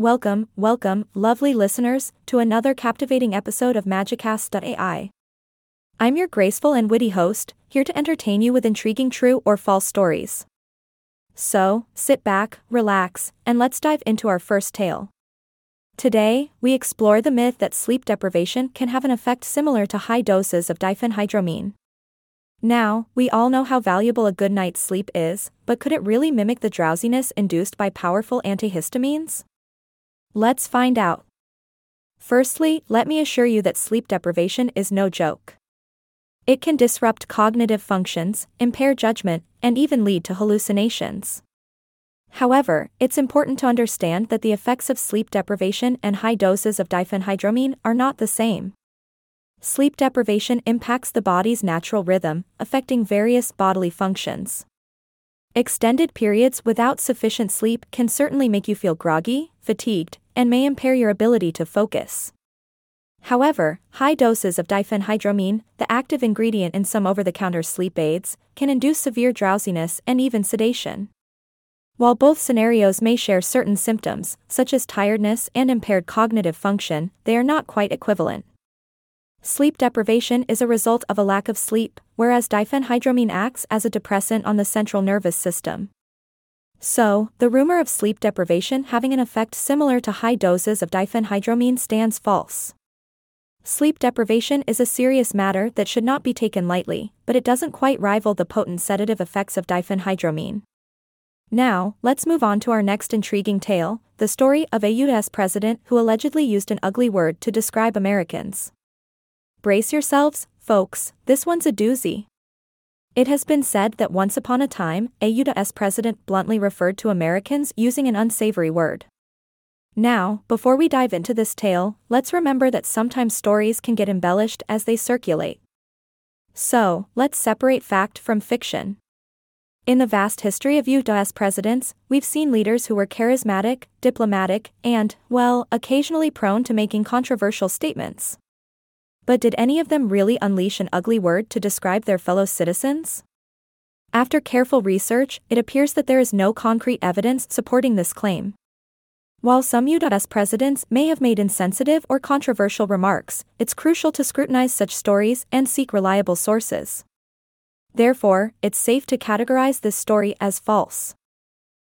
Welcome, welcome, lovely listeners, to another captivating episode of Magicast.ai. I'm your graceful and witty host, here to entertain you with intriguing true or false stories. So, sit back, relax, and let's dive into our first tale. Today, we explore the myth that sleep deprivation can have an effect similar to high doses of diphenhydramine. Now, we all know how valuable a good night's sleep is, but could it really mimic the drowsiness induced by powerful antihistamines? Let's find out. Firstly, let me assure you that sleep deprivation is no joke. It can disrupt cognitive functions, impair judgment, and even lead to hallucinations. However, it's important to understand that the effects of sleep deprivation and high doses of diphenhydramine are not the same. Sleep deprivation impacts the body's natural rhythm, affecting various bodily functions. Extended periods without sufficient sleep can certainly make you feel groggy, fatigued, and may impair your ability to focus. However, high doses of diphenhydramine, the active ingredient in some over the counter sleep aids, can induce severe drowsiness and even sedation. While both scenarios may share certain symptoms, such as tiredness and impaired cognitive function, they are not quite equivalent. Sleep deprivation is a result of a lack of sleep, whereas diphenhydramine acts as a depressant on the central nervous system. So, the rumor of sleep deprivation having an effect similar to high doses of diphenhydramine stands false. Sleep deprivation is a serious matter that should not be taken lightly, but it doesn't quite rival the potent sedative effects of diphenhydramine. Now, let's move on to our next intriguing tale the story of a U.S. president who allegedly used an ugly word to describe Americans. Brace yourselves, folks, this one's a doozy. It has been said that once upon a time, a U.S. president bluntly referred to Americans using an unsavory word. Now, before we dive into this tale, let's remember that sometimes stories can get embellished as they circulate. So, let's separate fact from fiction. In the vast history of U.S. presidents, we've seen leaders who were charismatic, diplomatic, and, well, occasionally prone to making controversial statements. But did any of them really unleash an ugly word to describe their fellow citizens? After careful research, it appears that there is no concrete evidence supporting this claim. While some U.S. presidents may have made insensitive or controversial remarks, it's crucial to scrutinize such stories and seek reliable sources. Therefore, it's safe to categorize this story as false.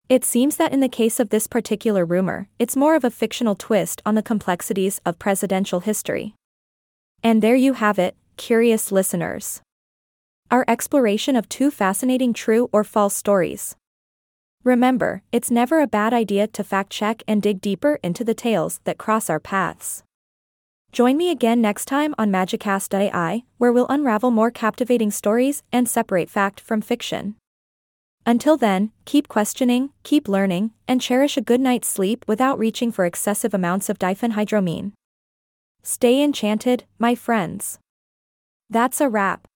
It seems that in the case of this particular rumor, it's more of a fictional twist on the complexities of presidential history. And there you have it, curious listeners. Our exploration of two fascinating true or false stories. Remember, it's never a bad idea to fact check and dig deeper into the tales that cross our paths. Join me again next time on Magicast.ai, where we'll unravel more captivating stories and separate fact from fiction. Until then, keep questioning, keep learning, and cherish a good night's sleep without reaching for excessive amounts of diphenhydramine. Stay enchanted, my friends. That's a wrap.